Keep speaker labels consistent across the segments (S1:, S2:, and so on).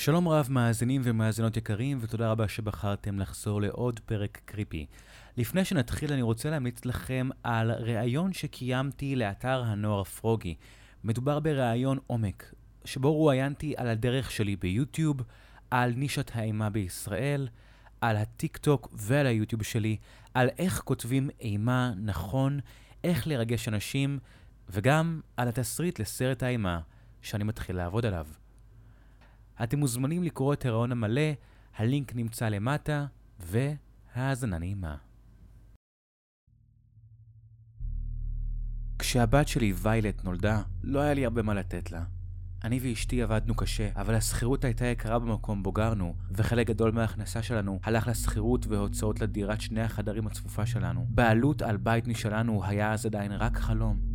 S1: שלום רב מאזינים ומאזינות יקרים, ותודה רבה שבחרתם לחזור לעוד פרק קריפי. לפני שנתחיל אני רוצה להמליץ לכם על ראיון שקיימתי לאתר הנוער פרוגי. מדובר בראיון עומק, שבו רואיינתי על הדרך שלי ביוטיוב, על נישת האימה בישראל, על הטיק טוק ועל היוטיוב שלי, על איך כותבים אימה נכון, איך לרגש אנשים, וגם על התסריט לסרט האימה שאני מתחיל לעבוד עליו. אתם מוזמנים לקרוא את הראיון המלא, הלינק נמצא למטה, והאזנה נעימה. כשהבת שלי ויילט נולדה, לא היה לי הרבה מה לתת לה. אני ואשתי עבדנו קשה, אבל השכירות הייתה יקרה במקום בו גרנו, וחלק גדול מההכנסה שלנו הלך לשכירות והוצאות לדירת שני החדרים הצפופה שלנו. בעלות על בית משלנו היה אז עדיין רק חלום.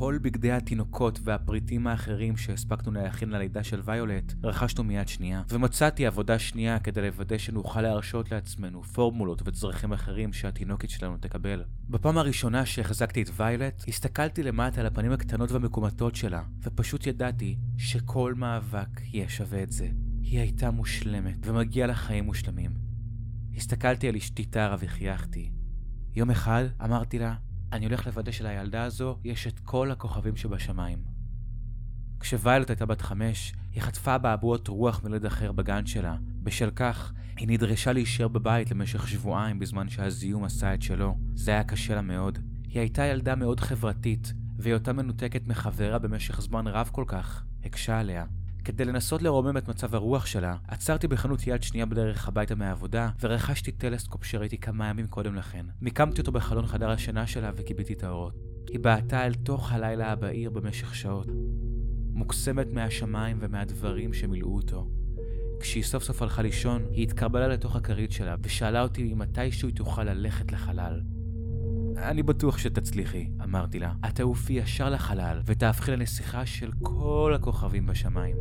S1: כל בגדי התינוקות והפריטים האחרים שהספקנו להכין ללידה של ויולט, רכשנו מיד שנייה, ומצאתי עבודה שנייה כדי לוודא שנוכל להרשות לעצמנו פורמולות וצרכים אחרים שהתינוקת שלנו תקבל. בפעם הראשונה שהחזקתי את ויולט, הסתכלתי למטה על הפנים הקטנות והמקומטות שלה, ופשוט ידעתי שכל מאבק יהיה שווה את זה. היא הייתה מושלמת, ומגיע לה חיים מושלמים. הסתכלתי על אשתי טרה וחייכתי. יום אחד אמרתי לה, אני הולך לוודא שלילדה הזו יש את כל הכוכבים שבשמיים. כשוויילוט הייתה בת חמש, היא חטפה באבעות רוח מילד אחר בגן שלה. בשל כך, היא נדרשה להישאר בבית למשך שבועיים בזמן שהזיהום עשה את שלו. זה היה קשה לה מאוד. היא הייתה ילדה מאוד חברתית, והיותה מנותקת מחברה במשך זמן רב כל כך, הקשה עליה. כדי לנסות לרומם את מצב הרוח שלה, עצרתי בחנות יד שנייה בדרך הביתה מהעבודה, ורכשתי טלסקופ שראיתי כמה ימים קודם לכן. מיקמתי אותו בחלון חדר השינה שלה וכיביתי את האורות. היא בעטה אל תוך הלילה הבהיר במשך שעות. מוקסמת מהשמיים ומהדברים שמילאו אותו. כשהיא סוף סוף הלכה לישון, היא התקרבלה לתוך הכרית שלה, ושאלה אותי אם מתישהו היא תוכל ללכת לחלל. אני בטוח שתצליחי, אמרתי לה. את תעופי ישר לחלל, ותהפכי לנסיכה של כל הכוכבים בשמיים.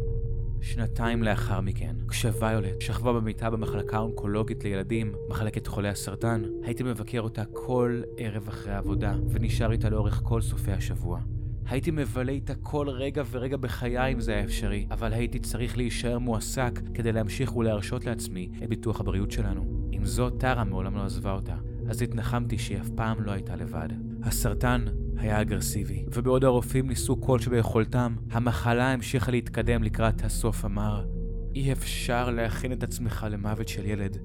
S1: שנתיים לאחר מכן, כשוויולט שכבה במיטה במחלקה האונקולוגית לילדים, מחלקת חולי הסרטן, הייתי מבקר אותה כל ערב אחרי העבודה, ונשאר איתה לאורך כל סופי השבוע. הייתי מבלה איתה כל רגע ורגע בחיי אם זה היה אפשרי, אבל הייתי צריך להישאר מועסק כדי להמשיך ולהרשות לעצמי את ביטוח הבריאות שלנו. עם זאת, טרה מעולם לא עזבה אותה, אז התנחמתי שהיא אף פעם לא הייתה לבד. הסרטן היה אגרסיבי, ובעוד הרופאים ניסו כל שביכולתם, המחלה המשיכה להתקדם לקראת הסוף המר. אי אפשר להכין את עצמך למוות של ילד.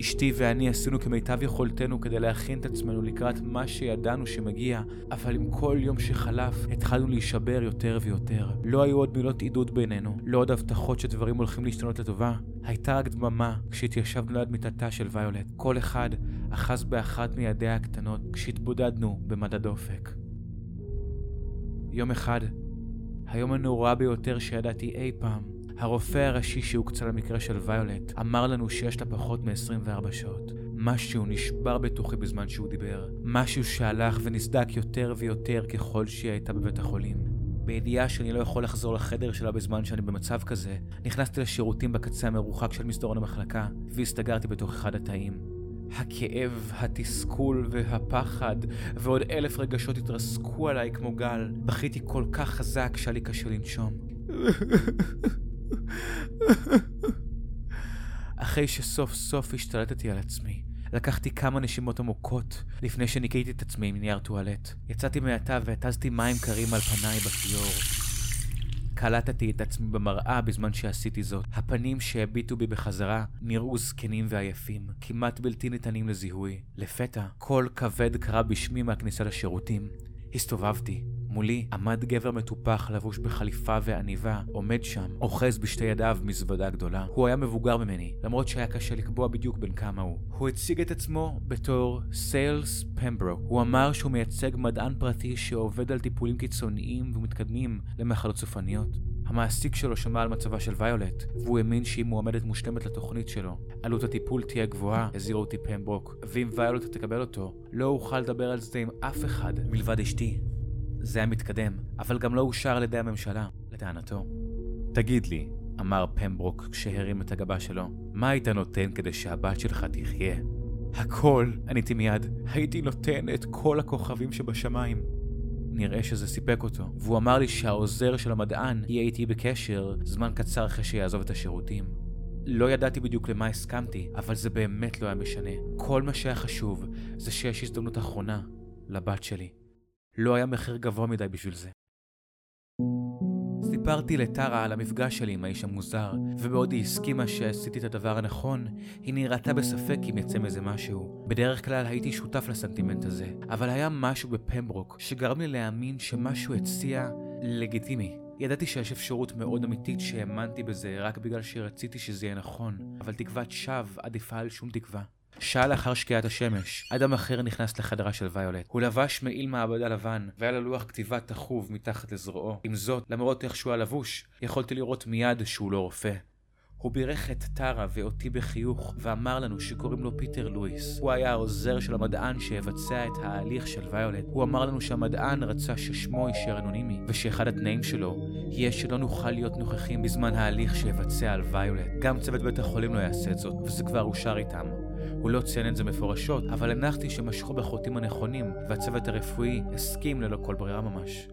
S1: אשתי ואני עשינו כמיטב יכולתנו כדי להכין את עצמנו לקראת מה שידענו שמגיע, אבל עם כל יום שחלף התחלנו להישבר יותר ויותר. לא היו עוד מילות עידוד בינינו, לא עוד הבטחות שדברים הולכים להשתנות לטובה. הייתה רק דממה כשהתיישבנו ליד מיטתה של ויולט. כל אחד אחז באחת מידיה הקטנות כשהתבודדנו במדד אופק. יום אחד, היום הנורא ביותר שידעתי אי פעם, הרופא הראשי שהוקצה למקרה של ויולט אמר לנו שיש לה פחות מ-24 שעות. משהו נשבר בתוכי בזמן שהוא דיבר. משהו שהלך ונסדק יותר ויותר ככל שהיא הייתה בבית החולים. בידיעה שאני לא יכול לחזור לחדר שלה בזמן שאני במצב כזה, נכנסתי לשירותים בקצה המרוחק של מסדרון המחלקה, והסתגרתי בתוך אחד התאים. הכאב, התסכול והפחד ועוד אלף רגשות התרסקו עליי כמו גל. בכיתי כל כך חזק שהיה לי קשה לנשום. אחרי שסוף סוף השתלטתי על עצמי, לקחתי כמה נשימות עמוקות לפני שניקיתי את עצמי עם נייר טואלט. יצאתי מהתא והתזתי מים קרים על פניי בכיור. קלטתי את עצמי במראה בזמן שעשיתי זאת. הפנים שהביטו בי בחזרה נראו זקנים ועייפים, כמעט בלתי ניתנים לזיהוי. לפתע, קול כבד קרא בשמי מהכניסה לשירותים. הסתובבתי. מולי עמד גבר מטופח לבוש בחליפה ועניבה, עומד שם, אוחז בשתי ידיו מזוודה גדולה. הוא היה מבוגר ממני, למרות שהיה קשה לקבוע בדיוק בין כמה הוא. הוא הציג את עצמו בתור סיילס פמברוק. הוא אמר שהוא מייצג מדען פרטי שעובד על טיפולים קיצוניים ומתקדמים למחלות סופניות. המעסיק שלו שמע על מצבה של ויולט, והוא האמין שהיא מועמדת מושלמת לתוכנית שלו. עלות הטיפול תהיה גבוהה, הזהיר אותי פמברוק, ואם ויולט תקבל אותו, לא אוכל לדבר על זה עם אף אחד מלבד אשתי. זה היה מתקדם, אבל גם לא אושר על ידי הממשלה, לטענתו. תגיד לי, אמר פמברוק כשהרים את הגבה שלו, מה היית נותן כדי שהבת שלך תחיה? הכל, עניתי מיד. הייתי נותן את כל הכוכבים שבשמיים. נראה שזה סיפק אותו, והוא אמר לי שהעוזר של המדען יהיה איתי בקשר זמן קצר אחרי שיעזוב את השירותים. לא ידעתי בדיוק למה הסכמתי, אבל זה באמת לא היה משנה. כל מה שהיה חשוב זה שיש הזדמנות אחרונה לבת שלי. לא היה מחיר גבוה מדי בשביל זה. סיפרתי לטרה על המפגש שלי עם האיש המוזר, ובעוד היא הסכימה שעשיתי את הדבר הנכון, היא נראתה בספק אם יצא מזה משהו. בדרך כלל הייתי שותף לסנטימנט הזה, אבל היה משהו בפמברוק שגרם לי להאמין שמשהו הציע לגיטימי. ידעתי שיש אפשרות מאוד אמיתית שהאמנתי בזה רק בגלל שרציתי שזה יהיה נכון, אבל תקוות שווא עדיפה על שום תקווה. שעה לאחר שקיעת השמש, אדם אחר נכנס לחדרה של ויולט. הוא לבש מעיל מעבדה לבן, והיה לו לוח כתיבה תחוב מתחת לזרועו. עם זאת, למרות איך שהוא היה לבוש, יכולתי לראות מיד שהוא לא רופא. הוא בירך את טרה ואותי בחיוך, ואמר לנו שקוראים לו פיטר לואיס. הוא היה העוזר של המדען שיבצע את ההליך של ויולט. הוא אמר לנו שהמדען רצה ששמו יישאר אנונימי, ושאחד התנאים שלו יהיה שלא נוכל להיות נוכחים בזמן ההליך שיבצע על ויולט. גם צוות בית החולים לא יעשה את זאת, וזה כבר אושר איתם. הוא לא ציין את זה מפורשות, אבל הנחתי שמשכו בחוטים הנכונים, והצוות הרפואי הסכים ללא כל ברירה ממש.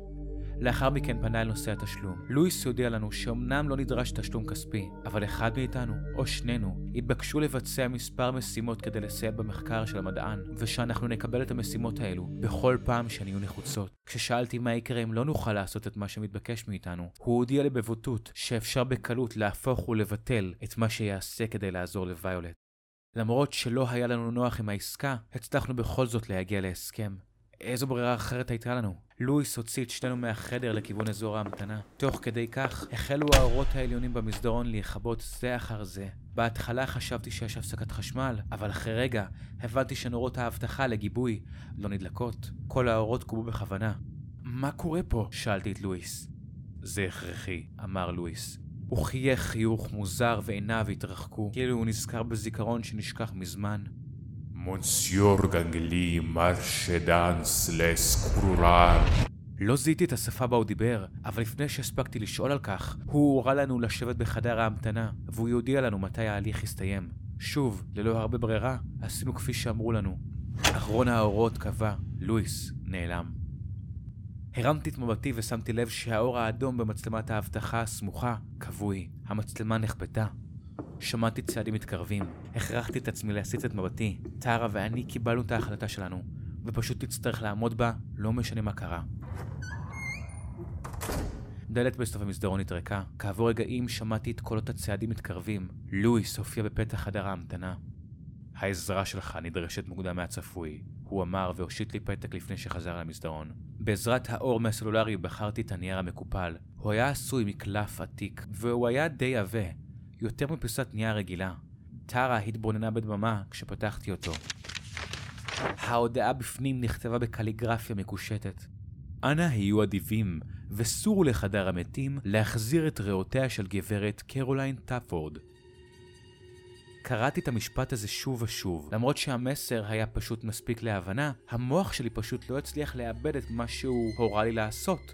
S1: לאחר מכן פנה אל נושא התשלום. לואיס הודיע לנו שאומנם לא נדרש תשלום כספי, אבל אחד מאיתנו, או שנינו, התבקשו לבצע מספר משימות כדי לסייע במחקר של המדען, ושאנחנו נקבל את המשימות האלו בכל פעם שהן יהיו נחוצות. כששאלתי מה יקרה אם לא נוכל לעשות את מה שמתבקש מאיתנו, הוא הודיע לי בבוטות שאפשר בקלות להפוך ולבטל את מה שיעשה כדי לעזור לוויולט. למרות שלא היה לנו נוח עם העסקה, הצלחנו בכל זאת להגיע להסכם. איזו ברירה אחרת הייתה לנו? לואיס הוציא את שנינו מהחדר לכיוון אזור ההמתנה. תוך כדי כך, החלו האורות העליונים במסדרון להיכבות זה אחר זה. בהתחלה חשבתי שיש הפסקת חשמל, אבל אחרי רגע הבנתי שנורות האבטחה לגיבוי לא נדלקות. כל האורות קובו בכוונה. מה קורה פה? שאלתי את לואיס. זה הכרחי, אמר לואיס. הוא חייך חיוך מוזר ועיניו התרחקו, כאילו הוא נזכר בזיכרון שנשכח מזמן.
S2: מונסיור גנגלי מרשדנס לסקורר.
S1: לא זיהיתי את השפה בה הוא דיבר, אבל לפני שהספקתי לשאול על כך, הוא הורה לנו לשבת בחדר ההמתנה, והוא יודיע לנו מתי ההליך יסתיים. שוב, ללא הרבה ברירה, עשינו כפי שאמרו לנו. אחרון האורות קבע, לואיס נעלם. הרמתי את מבטי ושמתי לב שהאור האדום במצלמת האבטחה הסמוכה כבוי. המצלמה נכפתה. שמעתי צעדים מתקרבים. הכרחתי את עצמי להסיט את מבטי. טרה ואני קיבלנו את ההחלטה שלנו, ופשוט תצטרך לעמוד בה, לא משנה מה קרה. דלת בסוף המסדרון נטרקה. כעבור רגעים שמעתי את קולות הצעדים מתקרבים. לואיס הופיע בפתח חדר ההמתנה. העזרה שלך נדרשת מוקדם מהצפוי, הוא אמר והושיט לי פתק לפני שחזר למסדרון. בעזרת האור מהסלולרי בחרתי את הנייר המקופל. הוא היה עשוי מקלף עתיק, והוא היה די עבה, יותר מפיסת נייר רגילה. טרה התבוננה בדממה כשפתחתי אותו. ההודעה בפנים נכתבה בקליגרפיה מקושטת. אנא היו אדיבים, וסורו לחדר המתים להחזיר את ריאותיה של גברת קרוליין טאפורד. קראתי את המשפט הזה שוב ושוב. למרות שהמסר היה פשוט מספיק להבנה, המוח שלי פשוט לא הצליח לעבד את מה שהוא הורה לי לעשות.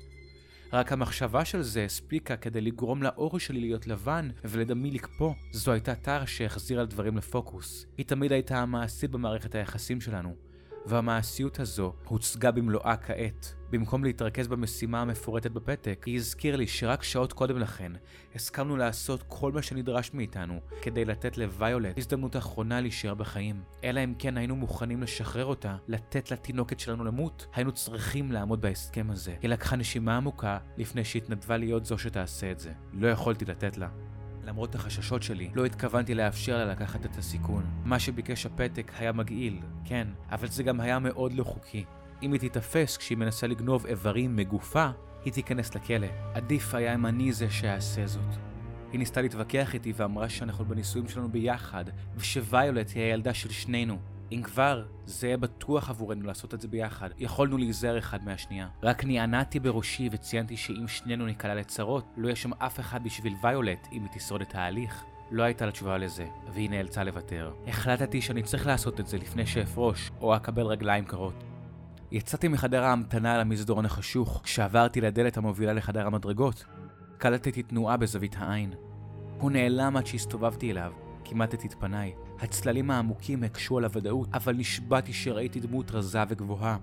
S1: רק המחשבה של זה הספיקה כדי לגרום לאור שלי להיות לבן ולדמי לקפוא. זו הייתה טרה שהחזירה דברים לפוקוס. היא תמיד הייתה המעשית במערכת היחסים שלנו. והמעשיות הזו הוצגה במלואה כעת. במקום להתרכז במשימה המפורטת בפתק, היא הזכיר לי שרק שעות קודם לכן הסכמנו לעשות כל מה שנדרש מאיתנו כדי לתת לוויולט הזדמנות אחרונה להישאר בחיים. אלא אם כן היינו מוכנים לשחרר אותה, לתת לתינוקת שלנו למות, היינו צריכים לעמוד בהסכם הזה. היא לקחה נשימה עמוקה לפני שהתנדבה להיות זו שתעשה את זה. לא יכולתי לתת לה. למרות החששות שלי, לא התכוונתי לאפשר לה לקחת את הסיכון. מה שביקש הפתק היה מגעיל, כן, אבל זה גם היה מאוד לא חוקי. אם היא תיתפס כשהיא מנסה לגנוב איברים מגופה, היא תיכנס לכלא. עדיף היה אם אני זה שאעשה זאת. היא ניסתה להתווכח איתי ואמרה שאנחנו בנישואים שלנו ביחד, ושוויולט היא הילדה של שנינו. אם כבר, זה יהיה בטוח עבורנו לעשות את זה ביחד. יכולנו להיזהר אחד מהשנייה. רק נענעתי בראשי וציינתי שאם שנינו ניקלע לצרות, לא יהיה שם אף אחד בשביל ויולט אם היא תשרוד את ההליך. לא הייתה לה תשובה לזה, והיא נאלצה לוותר. החלטתי שאני צריך לעשות את זה לפני שאפרוש, או אקבל רגליים קרות. יצאתי מחדר ההמתנה למסדרון החשוך, כשעברתי לדלת המובילה לחדר המדרגות. קלטתי תנועה בזווית העין. הוא נעלם עד שהסתובבתי אליו, כימטתי את פניי. הצללים העמוקים הקשו על הוודאות, אבל נשבעתי שראיתי דמות רזה וגבוהה.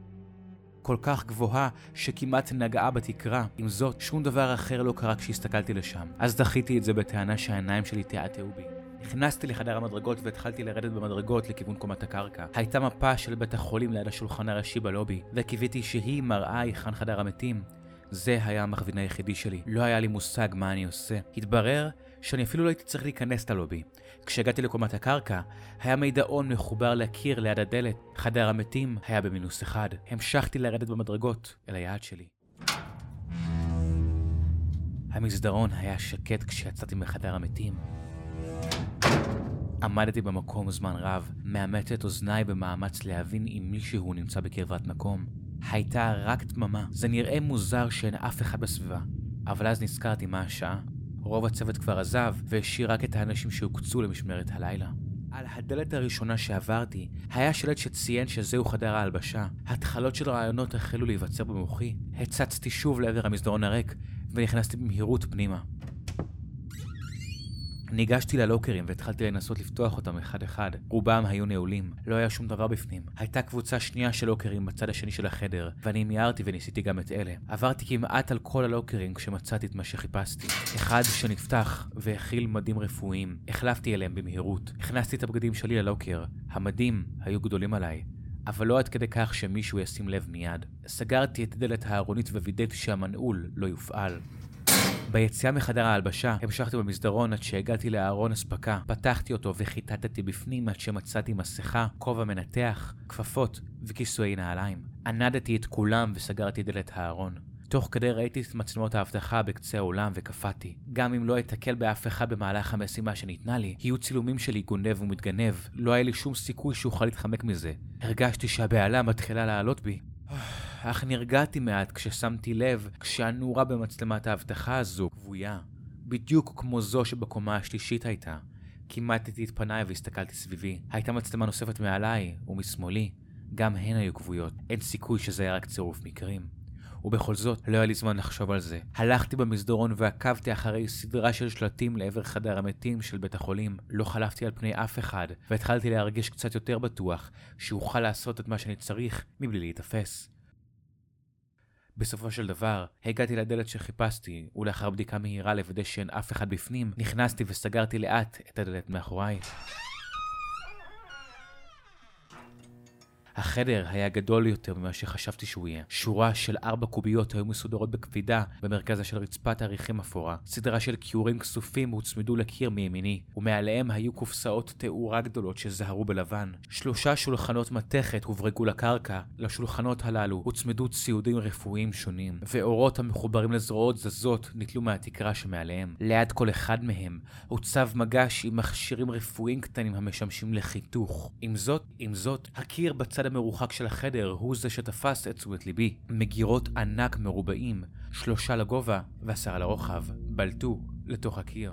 S1: כל כך גבוהה שכמעט נגעה בתקרה. עם זאת, שום דבר אחר לא קרה כשהסתכלתי לשם. אז דחיתי את זה בטענה שהעיניים שלי תעתעו בי. נכנסתי לחדר המדרגות והתחלתי לרדת במדרגות לכיוון קומת הקרקע. הייתה מפה של בית החולים ליד השולחן הראשי בלובי, וקיוויתי שהיא מראה היכן חדר המתים. זה היה המכווין היחידי שלי, לא היה לי מושג מה אני עושה. התברר שאני אפילו לא הייתי צריך להיכנס ללובי. כשהגעתי לקומת הקרקע, היה מידעון מחובר לקיר ליד הדלת. חדר המתים היה במינוס אחד. המשכתי לרדת במדרגות אל היעד שלי. המסדרון היה שקט כשיצאתי מחדר המתים. עמדתי במקום זמן רב, מאמת את אוזניי במאמץ להבין אם מישהו נמצא בקרבת מקום. הייתה רק דממה. זה נראה מוזר שאין אף אחד בסביבה. אבל אז נזכרתי מה השעה. רוב הצוות כבר עזב, והשאיר רק את האנשים שהוקצו למשמרת הלילה. על הדלת הראשונה שעברתי, היה שלט שציין שזהו חדר ההלבשה. התחלות של רעיונות החלו להיווצר במוחי. הצצתי שוב לעבר המסדרון הריק, ונכנסתי במהירות פנימה. ניגשתי ללוקרים והתחלתי לנסות לפתוח אותם אחד-אחד. רובם היו נעולים, לא היה שום דבר בפנים. הייתה קבוצה שנייה של לוקרים בצד השני של החדר, ואני מיהרתי וניסיתי גם את אלה. עברתי כמעט על כל הלוקרים כשמצאתי את מה שחיפשתי. אחד שנפתח והכיל מדים רפואיים. החלפתי אליהם במהירות. הכנסתי את הבגדים שלי ללוקר. המדים היו גדולים עליי. אבל לא עד כדי כך שמישהו ישים לב מיד. סגרתי את דלת הארונית ווידאתי שהמנעול לא יופעל. ביציאה מחדר ההלבשה, המשכתי במסדרון עד שהגעתי לארון אספקה. פתחתי אותו וחיטטתי בפנים עד שמצאתי מסכה, כובע מנתח, כפפות וכיסויי נעליים. ענדתי את כולם וסגרתי דלת הארון. תוך כדי ראיתי את מצלמות האבטחה בקצה האולם וקפאתי. גם אם לא אתקל באף אחד במהלך המשימה שניתנה לי, יהיו צילומים שלי גונב ומתגנב. לא היה לי שום סיכוי שאוכל להתחמק מזה. הרגשתי שהבהלה מתחילה לעלות בי. אך נרגעתי מעט כששמתי לב כשהנורה במצלמת האבטחה הזו כבויה, בדיוק כמו זו שבקומה השלישית הייתה. כימטתי את פניי והסתכלתי סביבי. הייתה מצלמה נוספת מעליי ומשמאלי, גם הן היו כבויות. אין סיכוי שזה היה רק צירוף מקרים. ובכל זאת, לא היה לי זמן לחשוב על זה. הלכתי במסדרון ועקבתי אחרי סדרה של שלטים לעבר חדר המתים של בית החולים. לא חלפתי על פני אף אחד, והתחלתי להרגיש קצת יותר בטוח שאוכל לעשות את מה שאני צריך מבלי להיתפס. בסופו של דבר, הגעתי לדלת שחיפשתי, ולאחר בדיקה מהירה לוודא שאין אף אחד בפנים, נכנסתי וסגרתי לאט את הדלת מאחוריי. החדר היה גדול יותר ממה שחשבתי שהוא יהיה. שורה של ארבע קוביות היו מסודרות בקפידה במרכזה של רצפת עריכים אפורה. סדרה של כיורים כסופים הוצמדו לקיר מימיני, ומעליהם היו קופסאות תאורה גדולות שזהרו בלבן. שלושה שולחנות מתכת הוברגו לקרקע. לשולחנות הללו הוצמדו ציודים רפואיים שונים, ואורות המחוברים לזרועות זזות נתלו מהתקרה שמעליהם. ליד כל אחד מהם הוצב מגש עם מכשירים רפואיים קטנים המשמשים לחיתוך. עם זאת, עם זאת, הקיר בצד המרוחק של החדר הוא זה שתפס את תשומת ליבי. מגירות ענק מרובעים, שלושה לגובה ועשרה לרוחב, בלטו לתוך הקיר.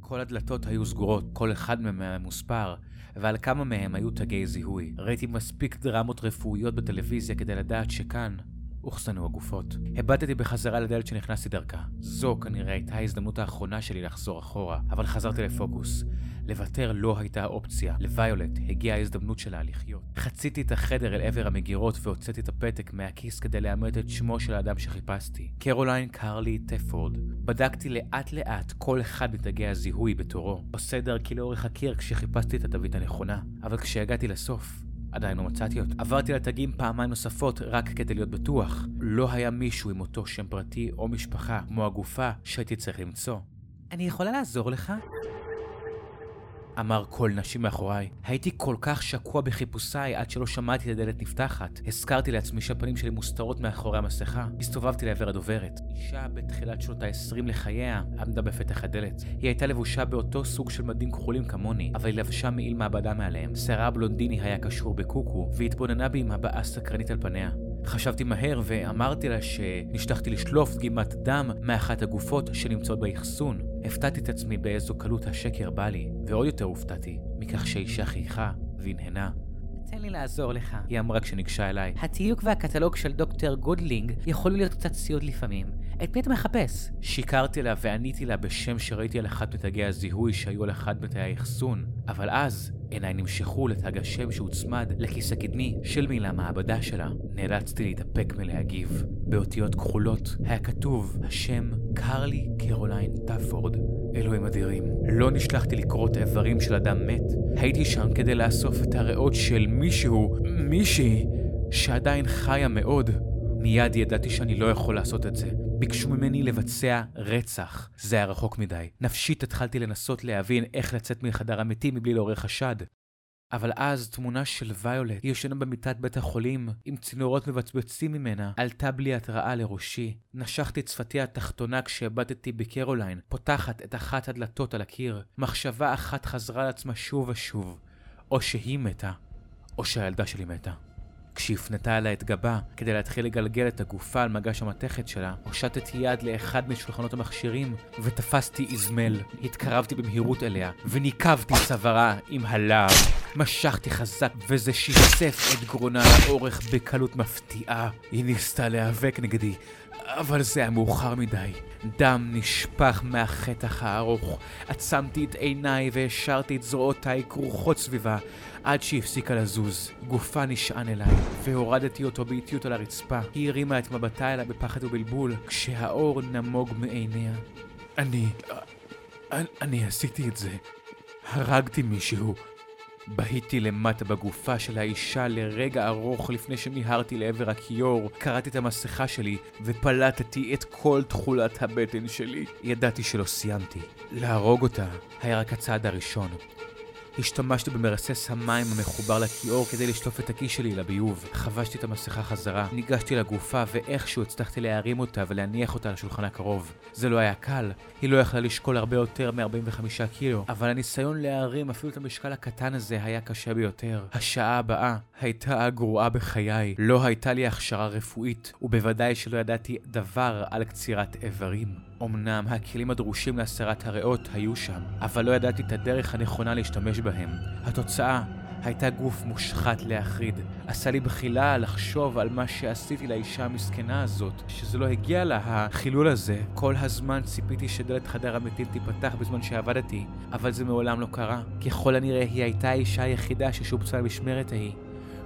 S1: כל הדלתות היו סגורות, כל אחד מהם היה מוספר, ועל כמה מהם היו תגי זיהוי. ראיתי מספיק דרמות רפואיות בטלוויזיה כדי לדעת שכאן אוחסנו הגופות. הבטתי בחזרה לדלת שנכנסתי דרכה. זו כנראה הייתה ההזדמנות האחרונה שלי לחזור אחורה, אבל חזרתי לפוקוס. לוותר לא הייתה אופציה. לוויולט הגיעה ההזדמנות שלה לחיות. חציתי את החדר אל עבר המגירות והוצאתי את הפתק מהכיס כדי לאמת את שמו של האדם שחיפשתי. קרוליין קרלי טפורד. בדקתי לאט לאט כל אחד מתגי הזיהוי בתורו. עושה דרכי לאורך הקיר כשחיפשתי את התווית הנכונה. אבל כשהגעתי לסוף, עדיין לא מצאתי אותו. עברתי לתגים פעמיים נוספות רק כדי להיות בטוח. לא היה מישהו עם אותו שם פרטי או משפחה, כמו הגופה שהייתי צריך למצוא. אני יכולה לעזור לך? אמר קול נשי מאחוריי. הייתי כל כך שקוע בחיפושיי עד שלא שמעתי את הדלת נפתחת. הזכרתי לעצמי שהפנים שלי מוסתרות מאחורי המסכה. הסתובבתי לעבר הדוברת. אישה בתחילת שנות ה-20 לחייה עמדה בפתח הדלת. היא הייתה לבושה באותו סוג של מדים כחולים כמוני, אבל היא לבשה מעיל מעבדה מעליהם. שערה בלונדיני היה קשור בקוקו, והתבוננה בי עם הבעה סקרנית על פניה. חשבתי מהר ואמרתי לה שנשלחתי לשלוף דגימת דם מאחת הגופות שנמצאות באחסון. הפתעתי את עצמי באיזו קלות השקר בא לי, ועוד יותר הופתעתי מכך שהאישה חייכה והנהנה. תן לי לעזור לך, היא אמרה כשניגשה אליי. התיוק והקטלוג של דוקטור גודלינג יכולים להיות קצת סיוט לפעמים. את מי אתה מחפש? שיקרתי לה ועניתי לה בשם שראיתי על אחד מתגי הזיהוי שהיו על אחד מתאי האחסון, אבל אז עיניי נמשכו לתג השם שהוצמד לכיס הקדמי של מעיל המעבדה שלה. נאלצתי להתאפק מלהגיב. באותיות כחולות היה כתוב השם קרלי קרוליין טאפורד. אלוהים אדירים. לא נשלחתי לקרות איברים של אדם מת. הייתי שם כדי לאסוף את הריאות של מישהו, מישהי, שעדיין חיה מאוד. מיד ידעתי שאני לא יכול לעשות את זה. ביקשו ממני לבצע רצח. זה היה רחוק מדי. נפשית התחלתי לנסות להבין איך לצאת מחדר המתים מבלי לעורר חשד. אבל אז תמונה של ויולט, היא יושנה במיטת בית החולים, עם צינורות מבצבצים ממנה, עלתה בלי התראה לראשי. נשכתי את שפתי התחתונה כשהבטתי בקרוליין, פותחת את אחת הדלתות על הקיר. מחשבה אחת חזרה על עצמה שוב ושוב. או שהיא מתה, או שהילדה שלי מתה. כשהפנתה אליי את גבה כדי להתחיל לגלגל את הגופה על מגש המתכת שלה, הושטתי יד לאחד משולחנות המכשירים ותפסתי איזמל. התקרבתי במהירות אליה וניקבתי צווארה עם הלהב. משכתי חזק וזה שסף את גרונה לאורך בקלות מפתיעה. היא ניסתה להיאבק נגדי, אבל זה היה מאוחר מדי. דם נשפך מהחטח הארוך. עצמתי את עיניי והשארתי את זרועותיי כרוכות סביבה, עד שהפסיקה לזוז. גופה נשען אליי, והורדתי אותו באיטיות על הרצפה. היא הרימה את מבטה אליי בפחד ובלבול, כשהאור נמוג מעיניה. אני... אני, אני עשיתי את זה. הרגתי מישהו. בהיתי למטה בגופה של האישה לרגע ארוך לפני שמיהרתי לעבר הכיור, קרעתי את המסכה שלי ופלטתי את כל תכולת הבטן שלי. ידעתי שלא סיימתי. להרוג אותה היה רק הצעד הראשון. השתמשתי במרסס המים המחובר לכיור כדי לשטוף את הכיס שלי לביוב. חבשתי את המסכה חזרה, ניגשתי לגופה ואיכשהו הצלחתי להרים אותה ולהניח אותה על השולחן הקרוב. זה לא היה קל, היא לא יכלה לשקול הרבה יותר מ-45 קילו, אבל הניסיון להרים אפילו את המשקל הקטן הזה היה קשה ביותר. השעה הבאה הייתה הגרועה בחיי. לא הייתה לי הכשרה רפואית, ובוודאי שלא ידעתי דבר על קצירת איברים. אמנם הכלים הדרושים להסרת הריאות היו שם, אבל לא ידעתי את הדרך הנכונה להשתמש בהם. התוצאה הייתה גוף מושחת להחריד. עשה לי בחילה לחשוב על מה שעשיתי לאישה המסכנה הזאת, שזה לא הגיע לה, החילול הזה. כל הזמן ציפיתי שדלת חדר המתים תיפתח בזמן שעבדתי, אבל זה מעולם לא קרה. ככל הנראה היא הייתה האישה היחידה ששובצה למשמרת ההיא,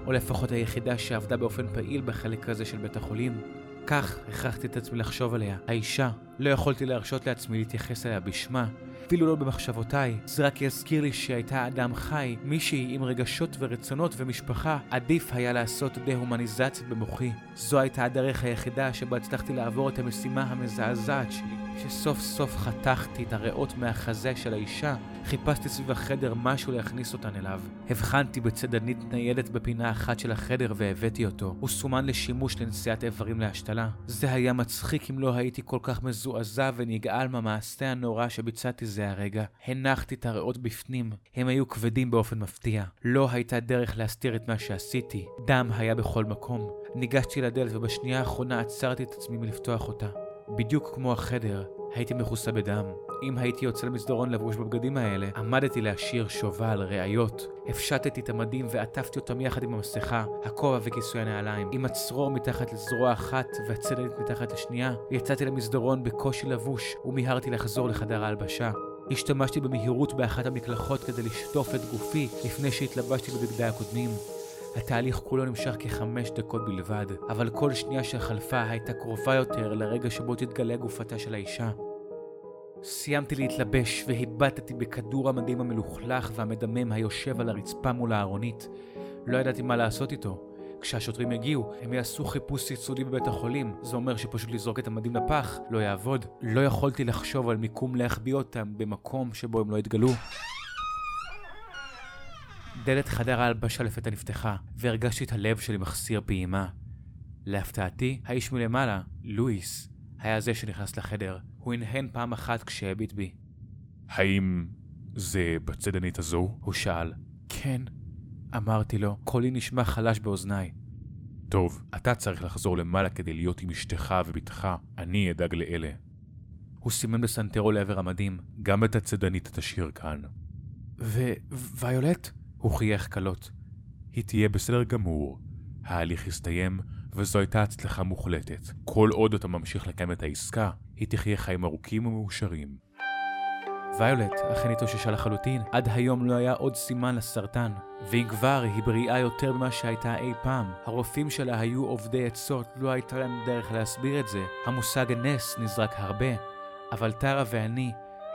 S1: או לפחות היחידה שעבדה באופן פעיל בחלק הזה של בית החולים. כך הכרחתי את עצמי לחשוב עליה. האישה, לא יכולתי להרשות לעצמי להתייחס אליה בשמה, אפילו לא במחשבותיי. זה רק יזכיר לי שהייתה אדם חי, מישהי עם רגשות ורצונות ומשפחה. עדיף היה לעשות דה-הומניזציה במוחי. זו הייתה הדרך היחידה שבה הצלחתי לעבור את המשימה המזעזעת שלי. כשסוף סוף חתכתי את הריאות מהחזה של האישה, חיפשתי סביב החדר משהו להכניס אותן אליו. הבחנתי בצדנית ניידת בפינה אחת של החדר והבאתי אותו. הוא סומן לשימוש לנשיאת איברים להשתלה. זה היה מצחיק אם לא הייתי כל כך מזועזע ונגעל מהמעשה הנורא שביצעתי זה הרגע. הנחתי את הריאות בפנים. הם היו כבדים באופן מפתיע. לא הייתה דרך להסתיר את מה שעשיתי. דם היה בכל מקום. ניגשתי לדלת ובשנייה האחרונה עצרתי את עצמי מלפתוח אותה. בדיוק כמו החדר, הייתי מכוסה בדם. אם הייתי יוצא למסדרון לבוש בבגדים האלה, עמדתי להשאיר שובל, ראיות. הפשטתי את המדים ועטפתי אותם יחד עם המסכה, הכובע וכיסוי הנעליים. עם הצרור מתחת לזרוע אחת והצדדית מתחת לשנייה, יצאתי למסדרון בקושי לבוש, ומיהרתי לחזור לחדר ההלבשה. השתמשתי במהירות באחת המקלחות כדי לשטוף את גופי לפני שהתלבשתי בבגדי הקודמים. התהליך כולו נמשך כחמש דקות בלבד, אבל כל שנייה שחלפה הייתה קרובה יותר לרגע שבו תתגלה גופתה של האישה. סיימתי להתלבש והיבטתי בכדור המדים המלוכלך והמדמם היושב על הרצפה מול הארונית. לא ידעתי מה לעשות איתו. כשהשוטרים יגיעו, הם יעשו חיפוש יסודי בבית החולים. זה אומר שפשוט לזרוק את המדים לפח לא יעבוד. לא יכולתי לחשוב על מיקום להחביא אותם במקום שבו הם לא יתגלו. דלת חדר ההלבשה לפתע נפתחה, והרגשתי את הלב שלי מחסיר פעימה. להפתעתי, האיש מלמעלה, לואיס, היה זה שנכנס לחדר. הוא הנהן פעם אחת כשהביט בי.
S2: האם זה בצדנית הזו?
S1: הוא שאל. כן, אמרתי לו, קולי נשמע חלש באוזניי.
S2: טוב, אתה צריך לחזור למעלה כדי להיות עם אשתך ובתך, אני אדאג לאלה.
S1: הוא סימן בסנטרו לעבר המדים.
S2: גם את הצדנית תשאיר כאן.
S1: ו... ויולט? הוא חייך קלות.
S2: היא תהיה בסדר גמור. ההליך יסתיים, וזו הייתה הצלחה מוחלטת. כל עוד אתה ממשיך לקיים את העסקה, היא תחיה חיים ארוכים ומאושרים.
S1: ויולט אכן התאוששה לחלוטין, עד היום לא היה עוד סימן לסרטן. ואם כבר, היא בריאה יותר ממה שהייתה אי פעם. הרופאים שלה היו עובדי עצות, לא הייתה להם דרך להסביר את זה. המושג נס נזרק הרבה, אבל טרה ואני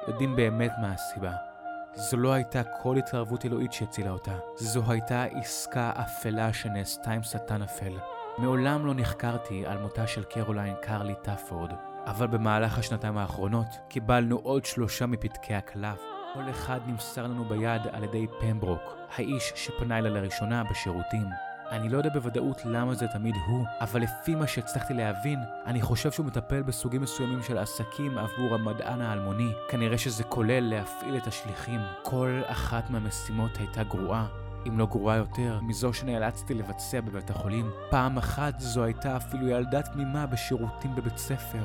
S1: יודעים באמת מה הסיבה. זו לא הייתה כל התערבות אלוהית שהצילה אותה. זו הייתה עסקה אפלה שנעשתה עם שטן אפל. מעולם לא נחקרתי על מותה של קרוליין קרלי טאפורד, אבל במהלך השנתיים האחרונות קיבלנו עוד שלושה מפתקי הקלף. כל אחד נמסר לנו ביד על ידי פמברוק, האיש שפנה אליי לראשונה בשירותים. אני לא יודע בוודאות למה זה תמיד הוא, אבל לפי מה שהצלחתי להבין, אני חושב שהוא מטפל בסוגים מסוימים של עסקים עבור המדען האלמוני. כנראה שזה כולל להפעיל את השליחים. כל אחת מהמשימות הייתה גרועה, אם לא גרועה יותר, מזו שנאלצתי לבצע בבית החולים. פעם אחת זו הייתה אפילו ילדה תמימה בשירותים בבית ספר.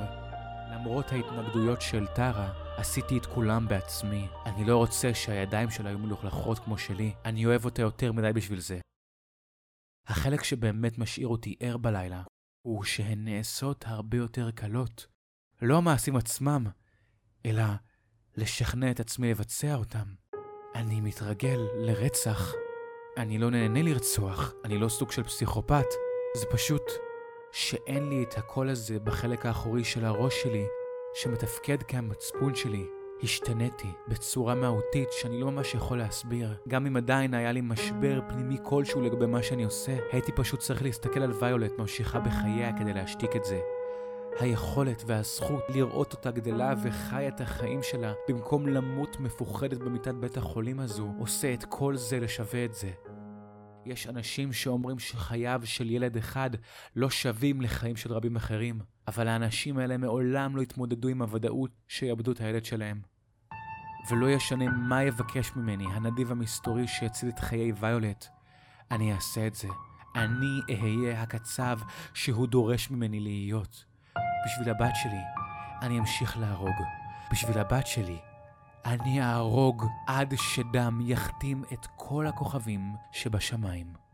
S1: למרות ההתנגדויות של טרה, עשיתי את כולם בעצמי. אני לא רוצה שהידיים שלה יהיו מלוכלכות כמו שלי, אני אוהב אותה יותר מדי בשביל זה. החלק שבאמת משאיר אותי ער בלילה, הוא שהן נעשות הרבה יותר קלות. לא המעשים עצמם, אלא לשכנע את עצמי לבצע אותם. אני מתרגל לרצח. אני לא נהנה לרצוח, אני לא סוג של פסיכופת. זה פשוט שאין לי את הקול הזה בחלק האחורי של הראש שלי, שמתפקד כהמצפון שלי. השתניתי בצורה מהותית שאני לא ממש יכול להסביר. גם אם עדיין היה לי משבר פנימי כלשהו לגבי מה שאני עושה, הייתי פשוט צריך להסתכל על ויולט ממשיכה בחייה כדי להשתיק את זה. היכולת והזכות לראות אותה גדלה וחיה את החיים שלה במקום למות מפוחדת במיטת בית החולים הזו, עושה את כל זה לשווה את זה. יש אנשים שאומרים שחייו של ילד אחד לא שווים לחיים של רבים אחרים, אבל האנשים האלה מעולם לא התמודדו עם הוודאות שיאבדו את הילד שלהם. ולא ישנה מה יבקש ממני הנדיב המסתורי שיציל את חיי ויולט, אני אעשה את זה. אני אהיה הקצב שהוא דורש ממני להיות. בשביל הבת שלי, אני אמשיך להרוג. בשביל הבת שלי, אני אהרוג עד שדם יכתים את כל הכוכבים שבשמיים.